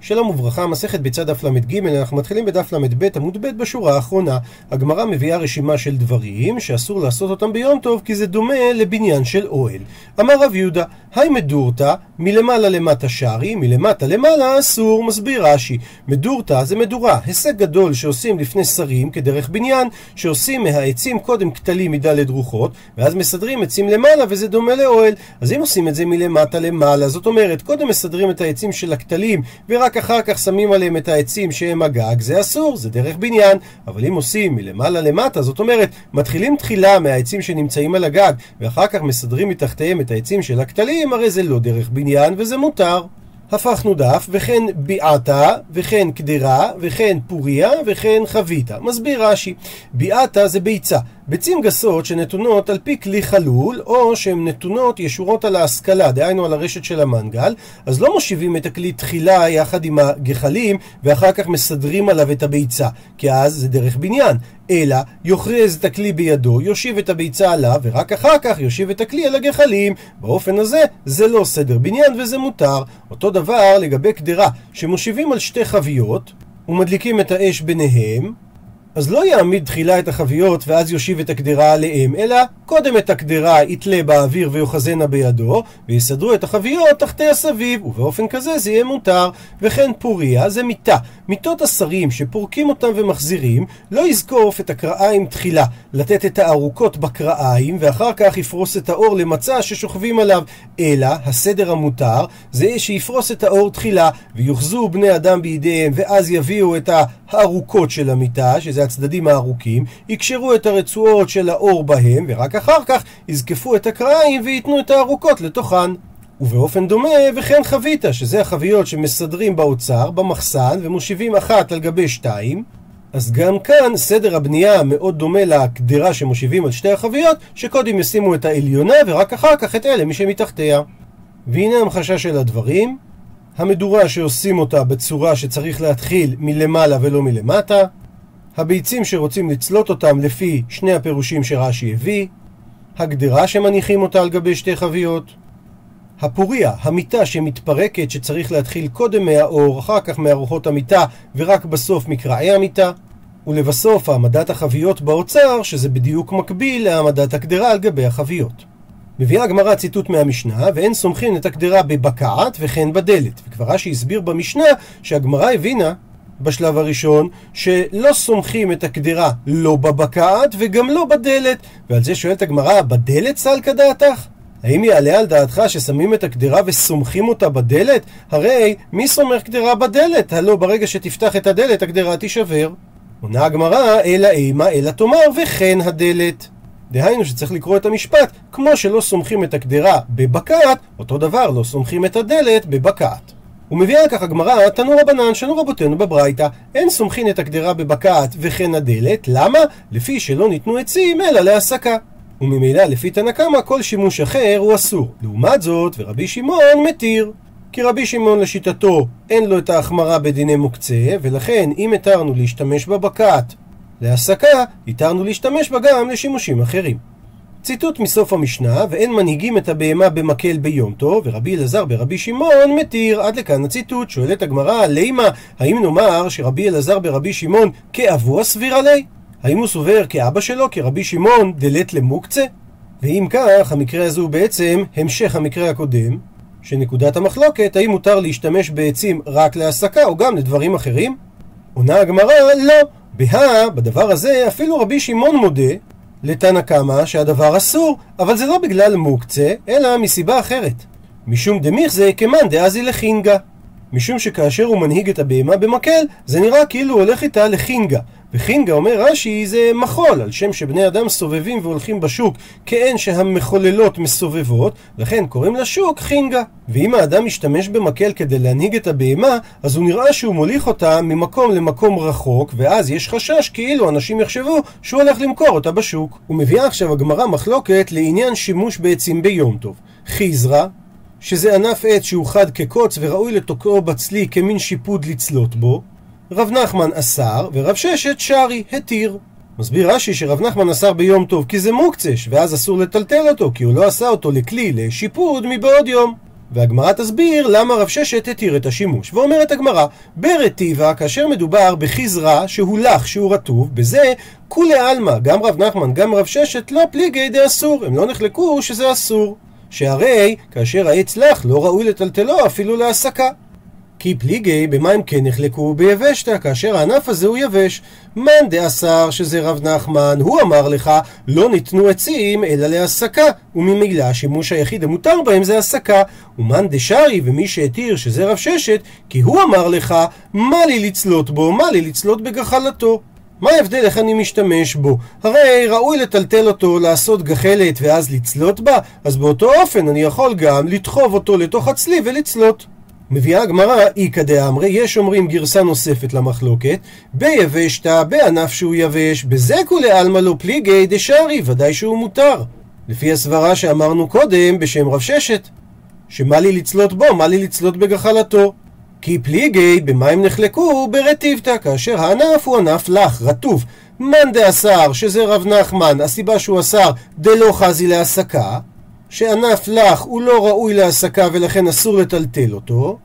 שלום וברכה, מסכת בצד דף ל"ג, אנחנו מתחילים בדף ל"ב עמוד ב' בשורה האחרונה. הגמרא מביאה רשימה של דברים שאסור לעשות אותם ביום טוב כי זה דומה לבניין של אוהל. אמר רב יהודה, היי מדורתא, מלמעלה למטה שרי, מלמטה למעלה אסור, מסביר רש"י. מדורתא זה מדורה, הישג גדול שעושים לפני שרים כדרך בניין, שעושים מהעצים קודם כתלים מדלת רוחות, ואז מסדרים עצים למעלה וזה דומה לאוהל. אז אם עושים את זה מלמטה למעלה, זאת אומרת, קודם מסדרים את העצים של הכתלים ורק רק אחר כך שמים עליהם את העצים שהם הגג, זה אסור, זה דרך בניין. אבל אם עושים מלמעלה למטה, זאת אומרת, מתחילים תחילה מהעצים שנמצאים על הגג, ואחר כך מסדרים מתחתיהם את העצים של הכתלים, הרי זה לא דרך בניין וזה מותר. הפכנו דף, וכן ביעתה, וכן קדרה, וכן פוריה, וכן חביתה. מסביר רש"י, ביעתה זה ביצה. ביצים גסות שנתונות על פי כלי חלול, או שהן נתונות ישורות על ההשכלה, דהיינו על הרשת של המנגל, אז לא מושיבים את הכלי תחילה יחד עם הגחלים, ואחר כך מסדרים עליו את הביצה, כי אז זה דרך בניין. אלא יוכרז את הכלי בידו, יושיב את הביצה עליו, ורק אחר כך יושיב את הכלי על הגחלים. באופן הזה, זה לא סדר בניין וזה מותר. אותו דבר לגבי קדרה, שמושיבים על שתי חביות, ומדליקים את האש ביניהם, אז לא יעמיד תחילה את החביות ואז יושיב את הקדרה עליהם, אלא קודם את הקדרה יתלה באוויר ויוחזנה בידו, ויסדרו את החביות תחתי הסביב, ובאופן כזה זה יהיה מותר. וכן פוריה זה מיטה. מיטות השרים שפורקים אותם ומחזירים, לא יזקוף את הקרעיים תחילה, לתת את הארוכות בקרעיים, ואחר כך יפרוס את האור למצע ששוכבים עליו, אלא הסדר המותר זה שיפרוס את האור תחילה, ויוחזו בני אדם בידיהם, ואז יביאו את הארוכות של המיטה, שזה הצדדים הארוכים, יקשרו את הרצועות של האור בהם, ורק אחר כך יזקפו את הקרעיים וייתנו את הארוכות לתוכן. ובאופן דומה, וכן חביתה, שזה החביות שמסדרים באוצר, במחסן, ומושיבים אחת על גבי שתיים. אז גם כאן סדר הבנייה מאוד דומה לקדרה שמושיבים על שתי החביות, שקודם ישימו את העליונה ורק אחר כך את אלה משמתחתיה. והנה המחשה של הדברים, המדורה שעושים אותה בצורה שצריך להתחיל מלמעלה ולא מלמטה, הביצים שרוצים לצלות אותם לפי שני הפירושים שרש"י הביא, הגדרה שמניחים אותה על גבי שתי חביות, הפוריה, המיטה שמתפרקת שצריך להתחיל קודם מהאור, אחר כך מארוחות המיטה ורק בסוף מקרעי המיטה, ולבסוף העמדת החביות באוצר, שזה בדיוק מקביל להעמדת הקדרה על גבי החביות. מביאה הגמרא ציטוט מהמשנה, ואין סומכין את הקדרה בבקעת וכן בדלת. וכבר רש"י הסביר במשנה שהגמרא הבינה בשלב הראשון, שלא סומכים את הקדרה לא בבקעת וגם לא בדלת. ועל זה שואלת הגמרא, בדלת סלקא דעתך? האם יעלה על דעתך ששמים את הקדרה וסומכים אותה בדלת? הרי מי סומך קדרה בדלת? הלא ברגע שתפתח את הדלת הקדרה תישבר. עונה הגמרא, אלא אימה, אלא תאמר, וכן הדלת. דהיינו שצריך לקרוא את המשפט, כמו שלא סומכים את הקדרה בבקעת, אותו דבר לא סומכים את הדלת בבקעת. ומביאה על כך הגמרא, תנו רבנן, שנו רבותינו בברייתא, אין סומכין את הקדרה בבקעת וכן הדלת, למה? לפי שלא ניתנו עצים אלא להסקה. וממילא לפי תנא קמא כל שימוש אחר הוא אסור. לעומת זאת, ורבי שמעון מתיר. כי רבי שמעון לשיטתו אין לו את ההחמרה בדיני מוקצה, ולכן אם התרנו להשתמש בבקעת להסקה, התרנו להשתמש בה גם לשימושים אחרים. ציטוט מסוף המשנה, ואין מנהיגים את הבהמה במקל ביום טוב, ורבי אלעזר ברבי שמעון מתיר. עד לכאן הציטוט. שואלת הגמרא, לימה, האם נאמר שרבי אלעזר ברבי שמעון כאבו הסביר עלי? האם הוא סובר כאבא שלו, כרבי שמעון, דלת למוקצה? ואם כך, המקרה הזה הוא בעצם המשך המקרה הקודם, שנקודת המחלוקת, האם מותר להשתמש בעצים רק להסקה או גם לדברים אחרים? עונה הגמרא, לא. בהא, בדבר הזה, אפילו רבי שמעון מודה לתנא קמא שהדבר אסור, אבל זה לא בגלל מוקצה, אלא מסיבה אחרת. משום דמיכזה כמאן דאזי לחינגה. משום שכאשר הוא מנהיג את הבהמה במקל, זה נראה כאילו הוא הולך איתה לחינגה. וחינגה אומר רש"י זה מחול, על שם שבני אדם סובבים והולכים בשוק כאין שהמחוללות מסובבות, לכן קוראים לשוק חינגה. ואם האדם משתמש במקל כדי להנהיג את הבהמה, אז הוא נראה שהוא מוליך אותה ממקום למקום רחוק, ואז יש חשש כאילו אנשים יחשבו שהוא הולך למכור אותה בשוק. הוא מביא עכשיו הגמרא מחלוקת לעניין שימוש בעצים ביום טוב. חיזרא שזה ענף עץ שהוא חד כקוץ וראוי לתוקעו בצלי כמין שיפוד לצלות בו, רב נחמן אסר, ורב ששת שרי, התיר. מסביר רש"י שרב נחמן אסר ביום טוב כי זה מוקצש, ואז אסור לטלטל אותו, כי הוא לא עשה אותו לכלי לשיפוד מבעוד יום. והגמרא תסביר למה רב ששת התיר את השימוש. ואומרת הגמרא, ברטיבה, כאשר מדובר בחיזרה שהוא לך, שהוא רטוב, בזה כולי עלמא, גם רב נחמן, גם רב ששת, לא פליגי די אסור, הם לא נחלקו שזה אסור. שהרי כאשר העץ לך לא ראוי לטלטלו אפילו להסקה. כי פליגי במה הם כן נחלקו? ביבשתא, כאשר הענף הזה הוא יבש. מאן דאסר, שזה רב נחמן, הוא אמר לך, לא ניתנו עצים אלא להסקה, וממילא השימוש היחיד המותר בהם זה הסקה. ומאן דשארי, ומי שהתיר, שזה רב ששת, כי הוא אמר לך, מה לי לצלות בו, מה לי לצלות בגחלתו. מה ההבדל איך אני משתמש בו? הרי ראוי לטלטל אותו, לעשות גחלת ואז לצלות בה, אז באותו אופן אני יכול גם לדחוב אותו לתוך הצלי ולצלות. מביאה הגמרא איכא דאמרי, יש אומרים גרסה נוספת למחלוקת, ביבשתא, בענף שהוא יבש, בזה כולי עלמא לא פליגי דשארי, ודאי שהוא מותר. לפי הסברה שאמרנו קודם בשם רב ששת, שמה לי לצלות בו, מה לי לצלות בגחלתו. כי פליגי, במה הם נחלקו? ברטיבתא, כאשר הענף הוא ענף לך, רטוב. מאן דאסר, שזה רב נחמן, הסיבה שהוא אסר דלא חזי להסקה, שענף לך הוא לא ראוי להסקה ולכן אסור לטלטל אותו,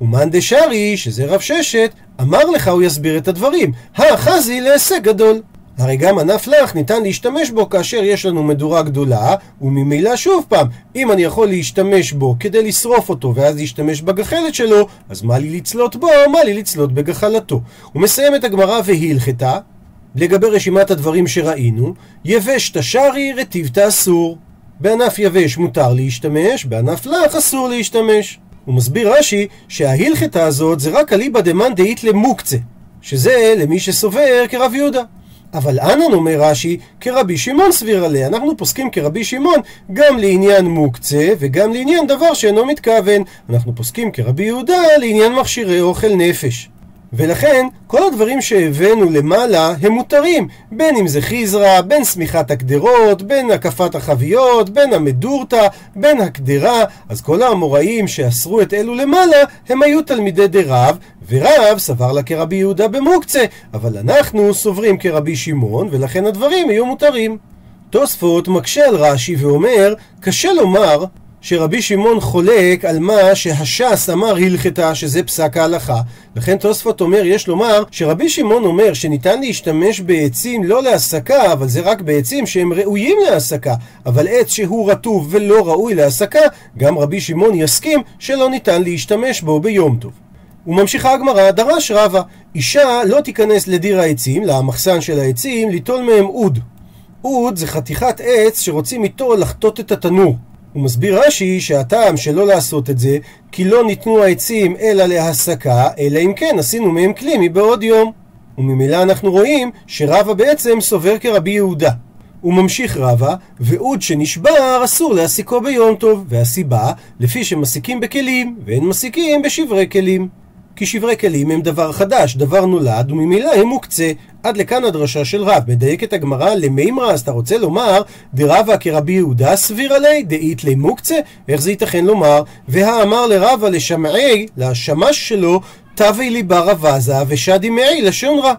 ומאן דשארי, שזה רב ששת, אמר לך הוא יסביר את הדברים, האחזי להישג גדול. הרי גם ענף לך ניתן להשתמש בו כאשר יש לנו מדורה גדולה, וממילא שוב פעם, אם אני יכול להשתמש בו כדי לשרוף אותו ואז להשתמש בגחלת שלו, אז מה לי לצלות בו, מה לי לצלות בגחלתו. הוא מסיים את הגמרא והילכתה, לגבי רשימת הדברים שראינו, יבש תשרי רטיב תאסור. בענף יבש מותר להשתמש, בענף לך אסור להשתמש. הוא מסביר רש"י שההילכתה הזאת זה רק אליבא דמאן דאית למוקצה, שזה למי שסובר כרב יהודה. אבל אנן אומר רש"י, כרבי שמעון סביר עליה. אנחנו פוסקים כרבי שמעון גם לעניין מוקצה וגם לעניין דבר שאינו מתכוון. אנחנו פוסקים כרבי יהודה לעניין מכשירי אוכל נפש. ולכן, כל הדברים שהבאנו למעלה הם מותרים, בין אם זה חיזרה, בין שמיכת הקדרות, בין הקפת החביות, בין המדורתא, בין הקדרה, אז כל האמוראים שאסרו את אלו למעלה, הם היו תלמידי דרב, ורב סבר לה כרבי יהודה במוקצה, אבל אנחנו סוברים כרבי שמעון, ולכן הדברים יהיו מותרים. תוספות מקשה על רש"י ואומר, קשה לומר שרבי שמעון חולק על מה שהש"ס אמר הלכתה, שזה פסק ההלכה. לכן תוספות אומר, יש לומר, שרבי שמעון אומר שניתן להשתמש בעצים לא להסקה, אבל זה רק בעצים שהם ראויים להסקה. אבל עץ שהוא רטוב ולא ראוי להסקה, גם רבי שמעון יסכים שלא ניתן להשתמש בו ביום טוב. וממשיכה הגמרא, דרש רבה, אישה לא תיכנס לדיר העצים, למחסן של העצים, ליטול מהם אוד. אוד זה חתיכת עץ שרוצים איתו לחטות את התנור. הוא מסביר רש"י שהטעם שלא לעשות את זה כי לא ניתנו העצים אלא להסקה, אלא אם כן עשינו מהם כלי מבעוד יום. וממילא אנחנו רואים שרבא בעצם סובר כרבי יהודה. הוא ממשיך רבא, ואוד שנשבר אסור להסיקו ביום טוב, והסיבה, לפי שמסיקים בכלים, ואין מסיקים בשברי כלים. כי שברי כלים הם דבר חדש, דבר נולד, וממילא הם מוקצה. עד לכאן הדרשה של רב. מדייקת הגמרא למימרא, אז אתה רוצה לומר, דרבה כרבי יהודה סביר עלי, דאית למוקצה? איך זה ייתכן לומר? והאמר לרבה לשמעי, לשמש שלו, תבי לי בר אבזה ושדי מעי לשון רע.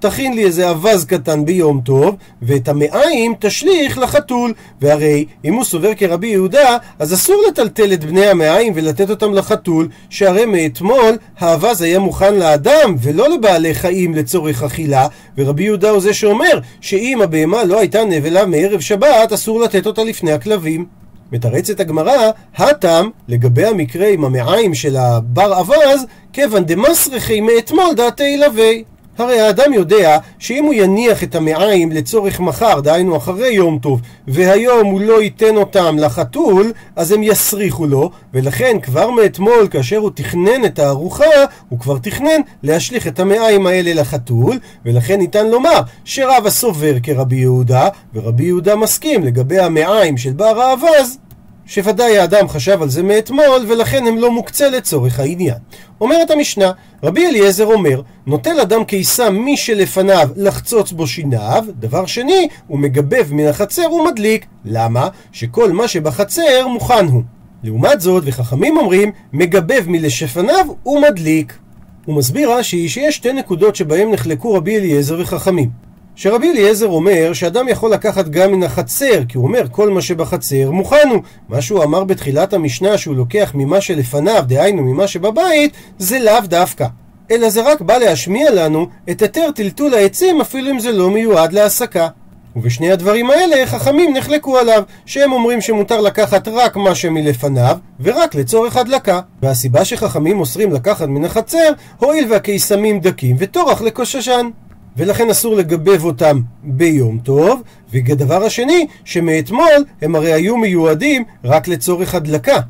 תכין לי איזה אווז קטן ביום טוב, ואת המעיים תשליך לחתול. והרי אם הוא סובר כרבי יהודה, אז אסור לטלטל את בני המעיים ולתת אותם לחתול, שהרי מאתמול האווז היה מוכן לאדם ולא לבעלי חיים לצורך אכילה, ורבי יהודה הוא זה שאומר שאם הבהמה לא הייתה נבלה מערב שבת, אסור לתת אותה לפני הכלבים. מתרצת הגמרא, הטם, לגבי המקרה עם המעיים של הבר אווז, כיוון דמסרחי מאתמול דעתי ילווה. הרי האדם יודע שאם הוא יניח את המעיים לצורך מחר, דהיינו אחרי יום טוב, והיום הוא לא ייתן אותם לחתול, אז הם יסריחו לו, ולכן כבר מאתמול, כאשר הוא תכנן את הארוחה, הוא כבר תכנן להשליך את המעיים האלה לחתול, ולכן ניתן לומר שרב הסובר כרבי יהודה, ורבי יהודה מסכים לגבי המעיים של בר האווז, שוודאי האדם חשב על זה מאתמול, ולכן הם לא מוקצה לצורך העניין. אומרת המשנה, רבי אליעזר אומר, נוטל אדם קיסם מי שלפניו לחצוץ בו שיניו, דבר שני, הוא מגבב מן החצר ומדליק. למה? שכל מה שבחצר מוכן הוא. לעומת זאת, וחכמים אומרים, מגבב מלשפניו ומדליק. הוא מסביר רש"י שיש שתי נקודות שבהם נחלקו רבי אליעזר וחכמים. שרבי אליעזר אומר שאדם יכול לקחת גם מן החצר, כי הוא אומר כל מה שבחצר מוכן הוא. מה שהוא אמר בתחילת המשנה שהוא לוקח ממה שלפניו, דהיינו ממה שבבית, זה לאו דווקא. אלא זה רק בא להשמיע לנו את היתר טלטול העצים אפילו אם זה לא מיועד להסקה. ובשני הדברים האלה חכמים נחלקו עליו, שהם אומרים שמותר לקחת רק מה שמלפניו, ורק לצורך הדלקה. והסיבה שחכמים אוסרים לקחת מן החצר, הואיל והקיסמים דקים וטורח לקוששן. ולכן אסור לגבב אותם ביום טוב, ודבר השני, שמאתמול הם הרי היו מיועדים רק לצורך הדלקה.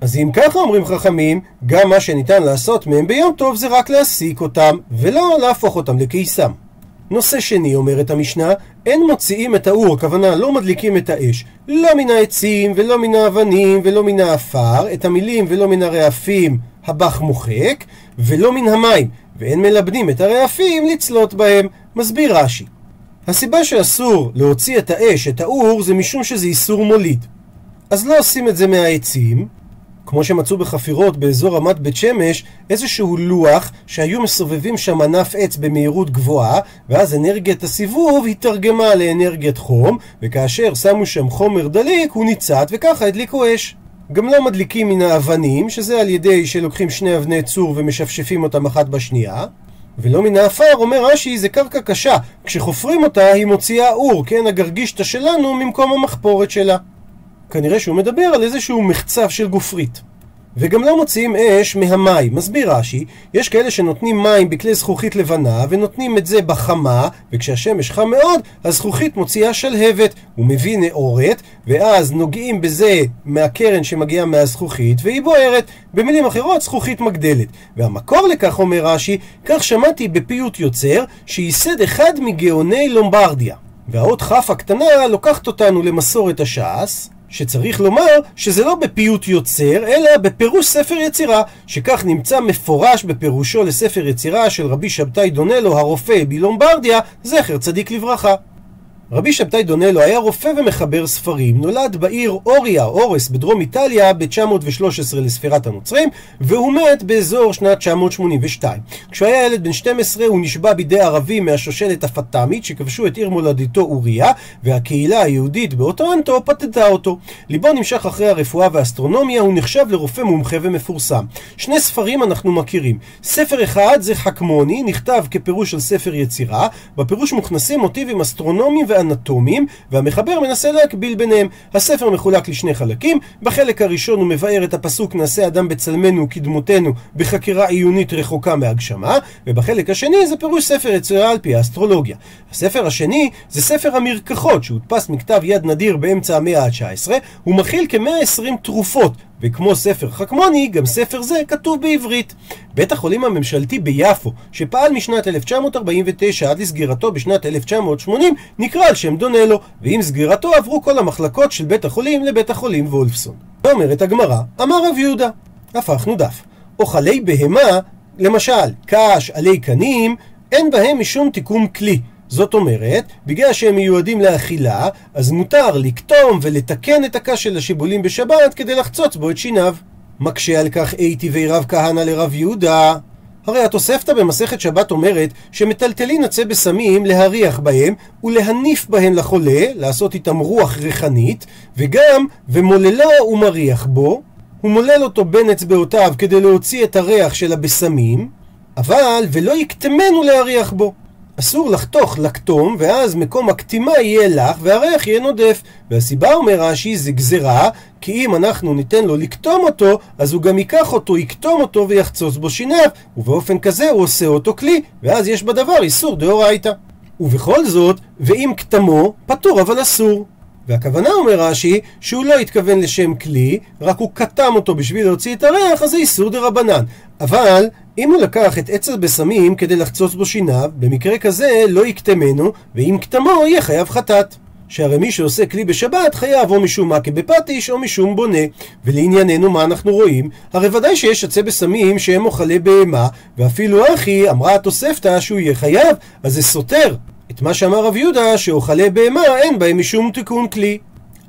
אז אם ככה אומרים חכמים, גם מה שניתן לעשות מהם ביום טוב זה רק להסיק אותם, ולא להפוך אותם לקיסם. נושא שני, אומרת המשנה, אין מוציאים את האור, הכוונה לא מדליקים את האש, לא מן העצים ולא מן האבנים ולא מן האפר, את המילים ולא מן הרעפים הבח מוחק, ולא מן המים, ואין מלבנים את הרעפים לצלות בהם. מסביר רש"י. הסיבה שאסור להוציא את האש, את האור, זה משום שזה איסור מוליד. אז לא עושים את זה מהעצים, כמו שמצאו בחפירות באזור רמת בית שמש, איזשהו לוח שהיו מסובבים שם ענף עץ במהירות גבוהה, ואז אנרגיית הסיבוב התרגמה לאנרגיית חום, וכאשר שמו שם חומר דליק הוא ניצת, וככה הדליקו אש. גם לא מדליקים מן האבנים, שזה על ידי שלוקחים שני אבני צור ומשפשפים אותם אחת בשנייה. ולא מן האפר, אומר רש"י, זה קרקע קשה. כשחופרים אותה היא מוציאה אור, כן, הגרגישטה שלנו ממקום המחפורת שלה. כנראה שהוא מדבר על איזשהו מחצב של גופרית. וגם לא מוציאים אש מהמים. מסביר רש"י, יש כאלה שנותנים מים בכלי זכוכית לבנה ונותנים את זה בחמה, וכשהשמש חם מאוד, הזכוכית מוציאה שלהבת. הוא מביא נאורת, ואז נוגעים בזה מהקרן שמגיעה מהזכוכית, והיא בוערת. במילים אחרות, זכוכית מגדלת. והמקור לכך, אומר רש"י, כך שמעתי בפיוט יוצר, שייסד אחד מגאוני לומברדיה. והאות כ' הקטנה לוקחת אותנו למסורת הש"ס, שצריך לומר שזה לא בפיוט יוצר, אלא בפירוש ספר יצירה, שכך נמצא מפורש בפירושו לספר יצירה של רבי שבתאי דונלו הרופא בלומברדיה, זכר צדיק לברכה. רבי שבתאי דונלו היה רופא ומחבר ספרים, נולד בעיר אוריה, אורס, בדרום איטליה, ב-913 לספירת הנוצרים, והוא מת באזור שנת 982. כשהוא היה ילד בן 12 הוא נשבע בידי ערבים מהשושלת הפטמית שכבשו את עיר מולדתו אוריה, והקהילה היהודית באוטרנטו פתתה אותו. ליבו נמשך אחרי הרפואה והאסטרונומיה, הוא נחשב לרופא מומחה ומפורסם. שני ספרים אנחנו מכירים. ספר אחד זה חכמוני, נכתב כפירוש של ספר יצירה, בפירוש מוכנסים מוטיבים אסטרונומיים ואנטומיים, והמחבר מנסה להקביל ביניהם. הספר מחולק לשני חלקים, בחלק הראשון הוא מבאר את הפסוק נעשה אדם בצלמנו כדמותנו בחקירה עיונית רחוקה מהגשמה, ובחלק השני זה פירוש ספר יצירה על פי האסטרולוגיה. הספר השני זה ספר המרקחות, שהודפס מכתב יד נדיר באמצע המאה ה-19, הוא מכיל כ-120 תרופות וכמו ספר חכמוני, גם ספר זה כתוב בעברית. בית החולים הממשלתי ביפו, שפעל משנת 1949 עד לסגירתו בשנת 1980, נקרא על שם דונלו, ועם סגירתו עברו כל המחלקות של בית החולים לבית החולים וולפסון. ואומרת הגמרא, אמר רב יהודה, הפכנו דף. אוכלי בהמה, למשל, קש, עלי קנים, אין בהם משום תיקום כלי. זאת אומרת, בגלל שהם מיועדים לאכילה, אז מותר לקטום ולתקן את הקש של השיבולים בשבת כדי לחצוץ בו את שיניו. מקשה על כך אייתי רב כהנא לרב יהודה. הרי התוספתא במסכת שבת אומרת שמטלטלין עצי בשמים להריח בהם ולהניף בהן לחולה, לעשות איתם רוח ריחנית, וגם ומוללו ומריח בו, הוא מולל אותו בין אצבעותיו כדי להוציא את הריח של הבשמים, אבל ולא יקטמנו להריח בו. אסור לחתוך, לקטום, ואז מקום הקטימה יהיה לך, והריח יהיה נודף. והסיבה, אומר רש"י, זה גזירה, כי אם אנחנו ניתן לו לקטום אותו, אז הוא גם ייקח אותו, יקטום אותו ויחצוץ בו שיניו, ובאופן כזה הוא עושה אותו כלי, ואז יש בדבר איסור דאורייתא. ובכל זאת, ואם קטמו, פטור אבל אסור. והכוונה, אומר רש"י, שהוא לא התכוון לשם כלי, רק הוא קטם אותו בשביל להוציא את הריח, אז זה איסור דה רבנן. אבל, אם הוא לקח את עץ הבשמים כדי לחצוץ בו שיניו, במקרה כזה לא יקטמנו, ואם קטמו יהיה חייב חטאת. שהרי מי שעושה כלי בשבת חייב או משום מה כבפטיש או משום בונה. ולענייננו מה אנחנו רואים? הרי ודאי שיש עצי בשמים שהם אוכלי בהמה, ואפילו אחי אמרה התוספתא שהוא יהיה חייב, אז זה סותר. את מה שאמר רב יהודה, שאוכלי בהמה אין בהם משום תיקון כלי.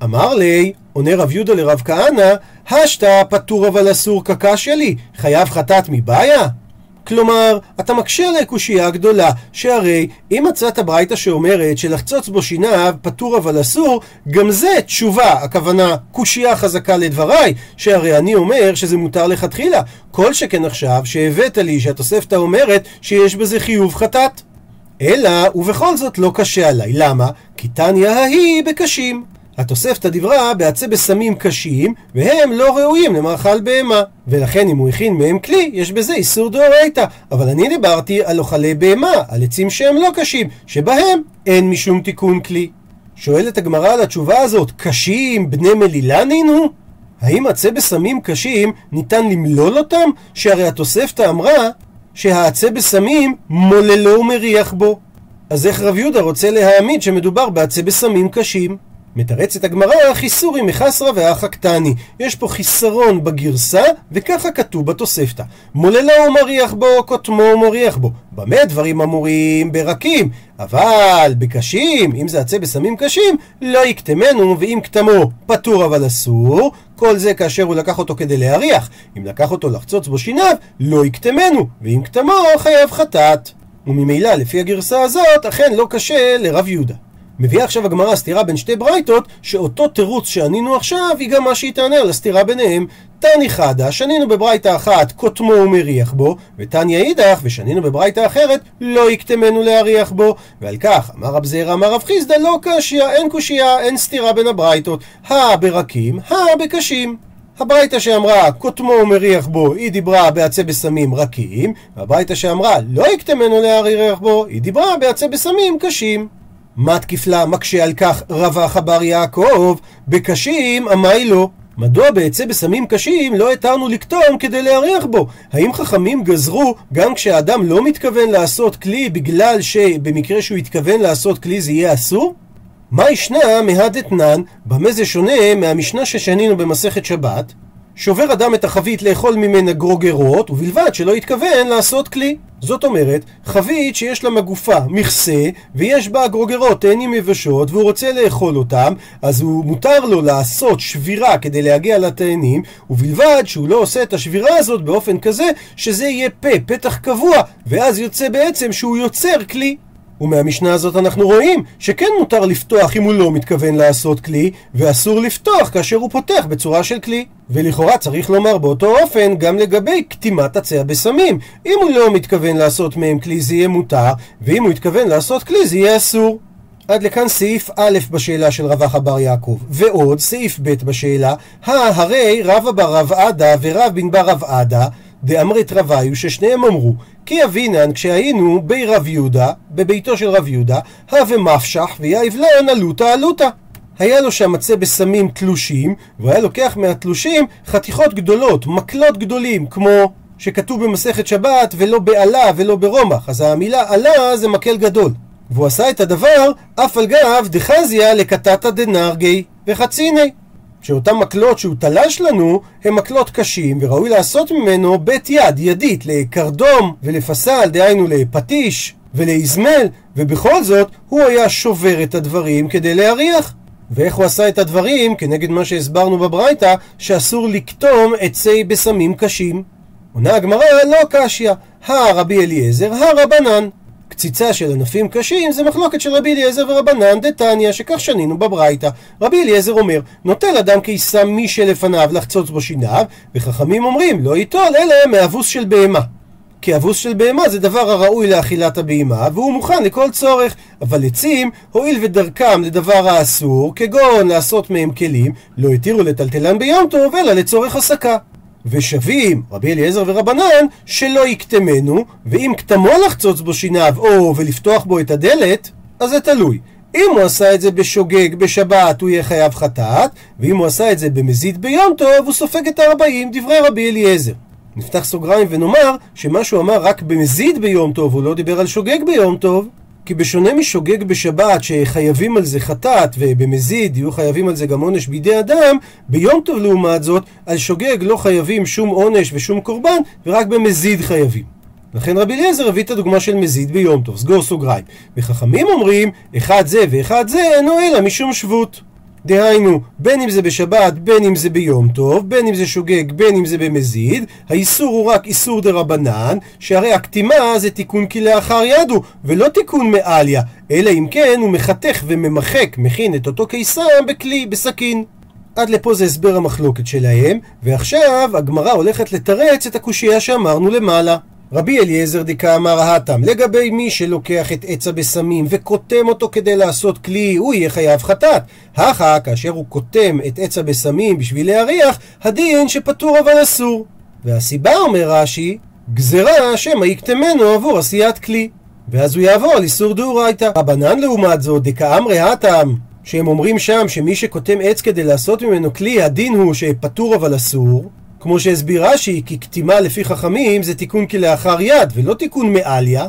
אמר לי, עונה רב יהודה לרב כהנא, השתא פטור אבל אסור קקה שלי, חייב חטאת מבעיה? כלומר, אתה מקשה עלי קושייה גדולה, שהרי אם מצאת ברייתא שאומרת שלחצוץ בו שיניו פטור אבל אסור, גם זה תשובה, הכוונה קושייה חזקה לדבריי, שהרי אני אומר שזה מותר לכתחילה. כל שכן עכשיו שהבאת לי שהתוספתא אומרת שיש בזה חיוב חטאת. אלא, ובכל זאת לא קשה עליי. למה? כי תניא ההיא בקשים. התוספתא דיברה בעצי בשמים קשים, והם לא ראויים למאכל בהמה. ולכן אם הוא הכין מהם כלי, יש בזה איסור דאורייתא. אבל אני דיברתי על אוכלי בהמה, על עצים שהם לא קשים, שבהם אין משום תיקון כלי. שואלת הגמרא על התשובה הזאת, קשים בני מלילנין הוא? האם עצי בשמים קשים ניתן למלול אותם? שהרי התוספתא אמרה שהעצי בשמים מוללו ומריח בו. אז איך רב יהודה רוצה להעמיד שמדובר בעצי בשמים קשים? מתרצת הגמרא חיסורי מחסרא ואחא קטני. יש פה חיסרון בגרסה, וככה כתוב בתוספתא. מוללו ומריח בו, קוטמו ומריח בו. במה דברים אמורים? ברקים. אבל בקשים, אם זה עצי בשמים קשים, לא יקטמנו, ואם קטמו פטור אבל אסור. כל זה כאשר הוא לקח אותו כדי להריח. אם לקח אותו לחצוץ בו שיניו, לא יקטמנו, ואם קטמו חייב חטאת. וממילא, לפי הגרסה הזאת, אכן לא קשה לרב יהודה. מביאה עכשיו הגמרא סתירה בין שתי ברייתות, שאותו תירוץ שענינו עכשיו, היא גם מה שהיא תענה על הסתירה ביניהם. תני חדא, שנינו בברייתא אחת, קוטמו ומריח בו, ותניא אידך, ושנינו בברייתא אחרת, לא יקטמנו להריח בו. ועל כך, אמר רב זעירא, אמר רב חיסדא, לא קשיא, אין קושייה, אין סתירה בין הברייתות. הא ברקים, הא בקשים. הברייתא שאמרה קוטמו ומריח בו, היא דיברה בעצי בשמים רכים, והברייתא שאמרה לא יקטמנו להריח בו, היא דיברה בעצי בשמים קשים. מה תקיפלה מקשה על כך רווח בר יעקב, בקשים אמי לו. מדוע בעצי בשמים קשים לא התרנו לקטום כדי להריח בו? האם חכמים גזרו גם כשאדם לא מתכוון לעשות כלי בגלל שבמקרה שהוא התכוון לעשות כלי זה יהיה אסור? מה ישנה מהדתנן, במה זה שונה מהמשנה ששנינו במסכת שבת? שובר אדם את החבית לאכול ממנה גרוגרות, ובלבד שלא יתכוון לעשות כלי. זאת אומרת, חבית שיש לה מגופה מכסה, ויש בה גרוגרות, תאנים יבשות, והוא רוצה לאכול אותם, אז הוא מותר לו לעשות שבירה כדי להגיע לתאנים, ובלבד שהוא לא עושה את השבירה הזאת באופן כזה, שזה יהיה פה, פתח קבוע, ואז יוצא בעצם שהוא יוצר כלי. ומהמשנה הזאת אנחנו רואים שכן מותר לפתוח אם הוא לא מתכוון לעשות כלי, ואסור לפתוח כאשר הוא פותח בצורה של כלי. ולכאורה צריך לומר באותו אופן גם לגבי קטימת עצי הבשמים. אם הוא לא מתכוון לעשות מהם כלי זה יהיה מותר, ואם הוא התכוון לעשות כלי זה יהיה אסור. עד לכאן סעיף א' בשאלה של רבח בר יעקב. ועוד סעיף ב' בשאלה, הרי רבא בר רב עדה ורב בן בר רב עדה דאמרת רביו ששניהם אמרו כי אבינן כשהיינו בי רב יהודה, בביתו של רב יהודה, הווה מפשח ויאיב לן עלותא עלותא. היה לו שם מצה בסמים תלושים, והיה לוקח מהתלושים חתיכות גדולות, מקלות גדולים, כמו שכתוב במסכת שבת, ולא בעלה ולא ברומח. אז המילה עלה זה מקל גדול. והוא עשה את הדבר אף על גב דחזיה לקטטה דנרגי וחציני. שאותם מקלות שהוא תלש לנו הם מקלות קשים וראוי לעשות ממנו בית יד, ידית, לקרדום ולפסל, דהיינו לפטיש ולאזמל, ובכל זאת הוא היה שובר את הדברים כדי להריח. ואיך הוא עשה את הדברים כנגד מה שהסברנו בברייתא שאסור לקטום עצי בשמים קשים. עונה הגמרא לא קשיא, הרבי אליעזר, הרבנן. קציצה של ענפים קשים זה מחלוקת של רבי אליעזר ורבנן דתניא, שכך שנינו בברייתא. רבי אליעזר אומר, נוטל אדם קיסם מי שלפניו לחצוץ בו שיניו, וחכמים אומרים, לא ייטול אלא מאבוס של בהמה. כי אבוס של בהמה זה דבר הראוי לאכילת הבהמה, והוא מוכן לכל צורך. אבל עצים, הואיל ודרכם לדבר האסור, כגון לעשות מהם כלים, לא התירו לטלטלן ביום טוב, אלא לצורך הסקה. ושווים רבי אליעזר ורבנן שלא יקטמנו, ואם קטמו לחצוץ בו שיניו או ולפתוח בו את הדלת, אז זה תלוי. אם הוא עשה את זה בשוגג בשבת הוא יהיה חייב חטאת, ואם הוא עשה את זה במזיד ביום טוב הוא סופג את הארבעים, דברי רבי אליעזר. נפתח סוגריים ונאמר שמה שהוא אמר רק במזיד ביום טוב, הוא לא דיבר על שוגג ביום טוב, כי בשונה משוגג בשבת שחייבים על זה חטאת ובמזיד יהיו חייבים על זה גם עונש בידי אדם, ביום טוב לעומת זאת על שוגג לא חייבים שום עונש ושום קורבן ורק במזיד חייבים. לכן רבי אליעזר הביא את הדוגמה של מזיד ביום טוב, סגור סוגריים. וחכמים אומרים, אחד זה ואחד זה אינו אלא משום שבות. דהיינו, בין אם זה בשבת, בין אם זה ביום טוב, בין אם זה שוגג, בין אם זה במזיד, האיסור הוא רק איסור דה רבנן, שהרי הקטימה זה תיקון כלאחר ידו, ולא תיקון מעליה, אלא אם כן הוא מחתך וממחק, מכין את אותו קיסם בכלי, בסכין. עד לפה זה הסבר המחלוקת שלהם, ועכשיו הגמרא הולכת לתרץ את הקושייה שאמרנו למעלה. רבי אליעזר דקאמר האטם, לגבי מי שלוקח את עץ הבשמים וקוטם אותו כדי לעשות כלי, הוא יהיה חייב חטאת. הכה, כאשר הוא קוטם את עץ הבשמים בשביל להריח, הדין שפטור אבל אסור. והסיבה, אומר רש"י, גזרה שמא יקטמנו עבור עשיית כלי. ואז הוא יעבור על איסור דאורייתא. רבנן לעומת זאת, דקאמרי האטם, שהם אומרים שם שמי שקוטם עץ כדי לעשות ממנו כלי, הדין הוא שפטור אבל אסור. כמו שהסביר רש"י, כי קטימה לפי חכמים זה תיקון כלאחר יד, ולא תיקון מעליה.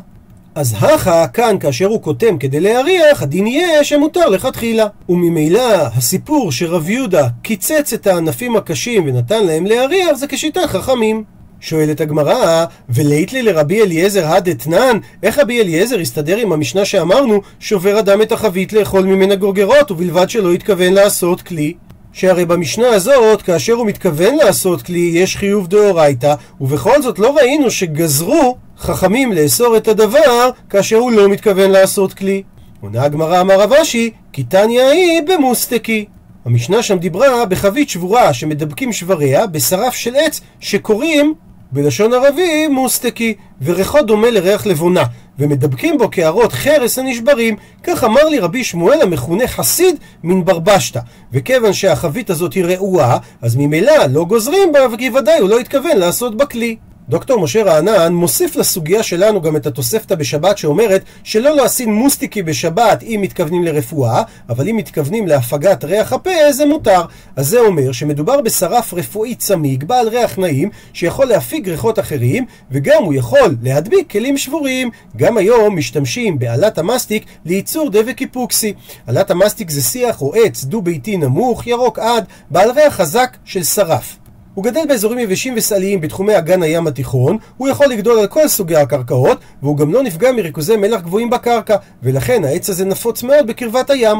אז הכה, כאן כאשר הוא קוטם כדי להריח, הדין יהיה שמותר לכתחילה. וממילא, הסיפור שרב יהודה קיצץ את הענפים הקשים ונתן להם להריח, זה כשיטת חכמים. שואלת הגמרא, וליתלי לרבי אליעזר הדתנן, איך רבי אליעזר הסתדר עם המשנה שאמרנו, שובר אדם את החבית לאכול ממנה גורגרות, ובלבד שלא התכוון לעשות כלי? שהרי במשנה הזאת, כאשר הוא מתכוון לעשות כלי, יש חיוב דאורייתא, ובכל זאת לא ראינו שגזרו חכמים לאסור את הדבר, כאשר הוא לא מתכוון לעשות כלי. עונה הגמרא אמר רב אשי, כי תניא היא במוסטקי. המשנה שם דיברה בחבית שבורה שמדבקים שבריה בשרף של עץ שקוראים בלשון ערבי מוסטקי, וריחו דומה לריח לבונה, ומדבקים בו קערות חרס הנשברים, כך אמר לי רבי שמואל המכונה חסיד מן ברבשתא. וכיוון שהחבית הזאת היא רעועה, אז ממילא לא גוזרים בה, וכי ודאי הוא לא התכוון לעשות בה כלי. דוקטור משה רענן מוסיף לסוגיה שלנו גם את התוספתא בשבת שאומרת שלא לעשים מוסטיקי בשבת אם מתכוונים לרפואה, אבל אם מתכוונים להפגת ריח הפה זה מותר. אז זה אומר שמדובר בשרף רפואי צמיג, בעל ריח נעים, שיכול להפיג ריחות אחרים, וגם הוא יכול להדביק כלים שבורים. גם היום משתמשים בעלת המסטיק לייצור דבק היפוקסי. עלת המסטיק זה שיח או עץ דו-ביתי נמוך, ירוק עד, בעל ריח חזק של שרף. הוא גדל באזורים יבשים וסליים בתחומי אגן הים התיכון, הוא יכול לגדול על כל סוגי הקרקעות, והוא גם לא נפגע מריכוזי מלח גבוהים בקרקע, ולכן העץ הזה נפוץ מאוד בקרבת הים.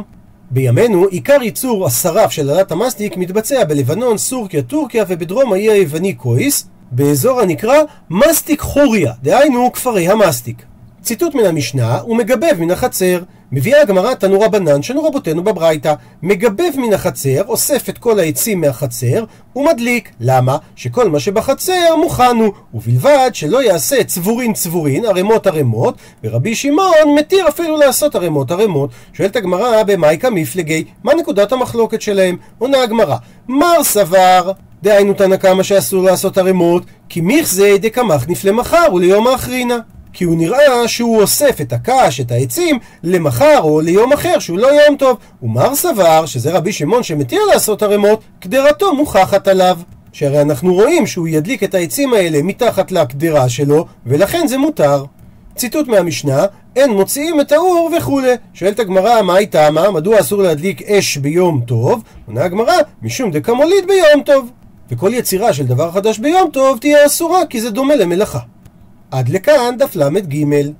בימינו, עיקר ייצור השרף של עלת המסטיק מתבצע בלבנון, סורקיה, טורקיה ובדרום האי היווני קויס, באזור הנקרא מסטיק חוריה, דהיינו כפרי המסטיק. ציטוט מן המשנה, הוא מגבב מן החצר. מביאה הגמרא תנו רבנן שנו רבותינו בברייתא. מגבב מן החצר, אוסף את כל העצים מהחצר, ומדליק. למה? שכל מה שבחצר מוכן הוא, ובלבד שלא יעשה צבורין צבורין, ערימות ערימות, ורבי שמעון מתיר אפילו לעשות ערימות ערימות. שואלת הגמרא במאיקה מפלגי, מה נקודת המחלוקת שלהם? עונה הגמרא, מר סבר דהיינו תנא קמא שאסור לעשות ערימות, כי מיכזה דקמח למחר וליום האחרינה. כי הוא נראה שהוא אוסף את הקש, את העצים, למחר או ליום אחר שהוא לא יום טוב. ומר סבר, שזה רבי שמעון שמתיר לעשות ערימות, קדרתו מוכחת עליו. שהרי אנחנו רואים שהוא ידליק את העצים האלה מתחת לקדרה שלו, ולכן זה מותר. ציטוט מהמשנה, אין מוציאים את האור וכולי. שואלת הגמרא, מה היא טעמה? מדוע אסור להדליק אש ביום טוב? עונה הגמרא, משום דקמוליד ביום טוב. וכל יצירה של דבר חדש ביום טוב תהיה אסורה, כי זה דומה למלאכה. għadlika għanda flamet gimel